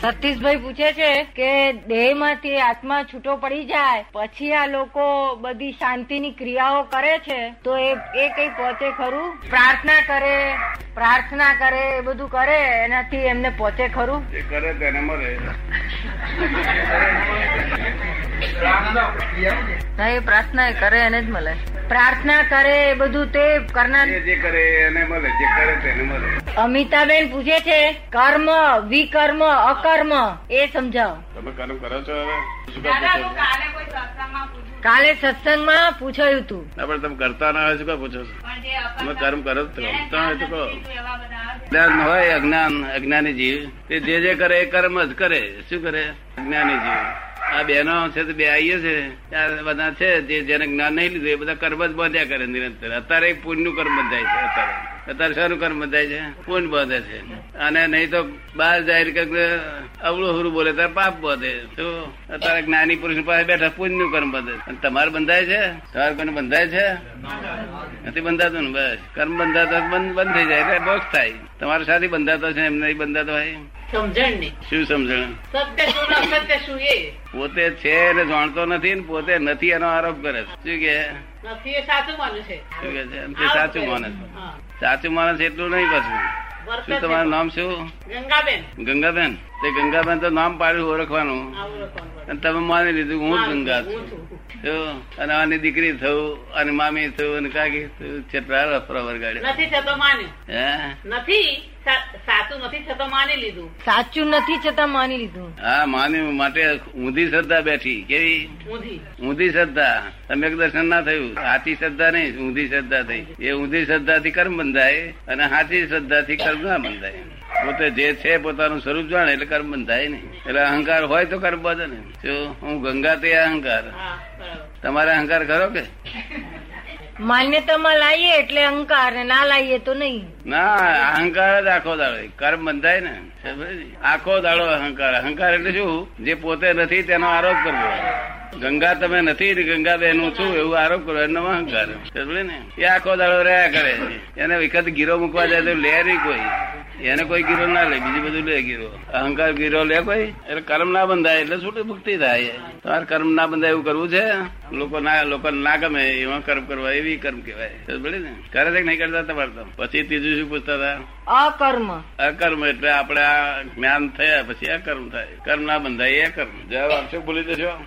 સતીશભાઈ પૂછે છે કે દેહમાંથી આત્મા છૂટો પડી જાય પછી આ લોકો બધી શાંતિની ક્રિયાઓ કરે છે? તો એ એ કઈ પહોંચે ખરું? પ્રાર્થના કરે પ્રાર્થના કરે એ બધું કરે એનાથી એમને પહોંચે ખરું? એ કરે તેને મળે પ્રાર્થના એ કરે એને જ મળે. પ્રાર્થના કરે એ બધું તે કરનાર જે કરે એને મળે જે કરે તેને મળે. અમિતાબેન પૂછે છે કર્મ વિકર્મ અકર્મ એ સમજાવો. તમે કર્મ કરો છો હવે? કાલે સત્સંગમાં પૂછાયું હતું પણ તમે કરતા ના હોય શું પૂછો છો? તમે કર્મ કરો છો. કરતા હોય તો કહો. જ્ઞાન હોય અજ્ઞાન અજ્ઞાની જીવ તે જે જે કરે એ કર્મ જ કરે. શું કરે? અજ્ઞાની જીવ આ બેનો છે તો બે આઈએ છે. બધા છે, જે જેને જ્ઞાન નહીં લીધું એ બધા કર્મ જ બાંધ્યા કરે નિરંતર. અત્યારે પુણ્યનું કર્મ બંધાય છે અત્યારે. અત્યારે શાનું કર્મ બંધાય છે? પુણ્ય બાંધે છે. અને નહીં તો બહાર જાહેર કરે અવળું હરું બોલે ત્યારે પાપ બાંધે. તો અત્યારે જ્ઞાની પુરુષ પાસે બેઠા પુણ્યનું કર્મ બંધે અને તમારે બંધાય છે? તમારે કોઈને બંધાય છે? નથી બંધાતું ને બસ. કર્મ બંધાતો બંધ બંધ થઈ જાય એટલે બોક્સ થાય. તમારે સાથે બંધાતો છે એમ નહીં બંધાતો હોય? સમજણ નહીં શું સમજણ? સત્ય શું એ? પોતે છે ને જાણતો નથી ને પોતે નથી એનો આરોપ કરે છે. શું કે? નથી સાચું માને છે. શું કે છે? તે સાચું માને છે. સાચું માને છે એટલું નહીં પાછું. શું તમારું નામ શું? ગંગાબેન. ગંગાબેન? તે ગંગાબેન તો નામ પાડ્યું ઓળખવાનું. અને તમે માની લીધું હું જ ગંગા છું. છું. અને આની દીકરી થયું અને મામી થયું અને કાકી થયું છેટલા રફરા વરગાડ્યા નથી થતો માન્યું. હે? નથી. સાચું નથી છતાં માની લીધું. સાચું નથી છતાં માની લીધું. હા માની માટે ઊંધી શ્રદ્ધા બેઠી. કેવી? ઊંધી. ઊંધી શ્રદ્ધા. સમ્યક દર્શન ના થયું. સાચી શ્રદ્ધા નહીં ઊંધી શ્રદ્ધા થઈ. એ ઊંધી શ્રદ્ધાથી કર્મ બંધાય અને સાચી શ્રદ્ધાથી કર્મ ના બંધાય. પોતે જે છે પોતાનું સ્વરૂપ જાણે એટલે કર્મ બંધાય નહીં. એટલે અહંકાર હોય તો કર્મ બધે ને જો હું ગંગા તે અહંકાર. હા તમારે અહંકાર ખરો કે? માન્યતામાં લાવીએ એટલે અહંકાર ના લાવીએ તો નહીં. ના, અહંકાર જ આખો દાડો કર્મ બંધાય ને? આખો દાડો અહંકાર. અહંકાર એટલે શું? જે પોતે નથી તેનો આરોપ કરવો. ગંગા તમે નથી ગંગા બેન હું છું, એવું આરોપ કરો. એનો અહંકાર. ને? એ આખો દાડો રહ્યા કરે એને વખત ગીરો મૂકવા જાય તો લે નહીં કોઈ. એને કોઈ ગીરો ના લે બીજું બધું લે ગીરો. અહંકાર ગીરો લે કોઈ એટલે કર્મ ના બંધાય એટલે છૂટી મુક્તિ થાય. તમારે કર્મ ના બંધાય એવું કરવું છે? લોકો ના લોકો ના ગમે એવા કર્મ કરવા એવી કર્મ કહેવાય. સમજે ને. કરે છે નહીં કરતા તમારે તો? પછી ત્રીજું શું પૂછતા હતા? અકર્મ. અકર્મ એટલે આપણે આ જ્ઞાન થયા પછી અકર્મ થાય. કર્મ ના બંધાય એ કર્મ. જવાબ આપશો? ભૂલી જશો?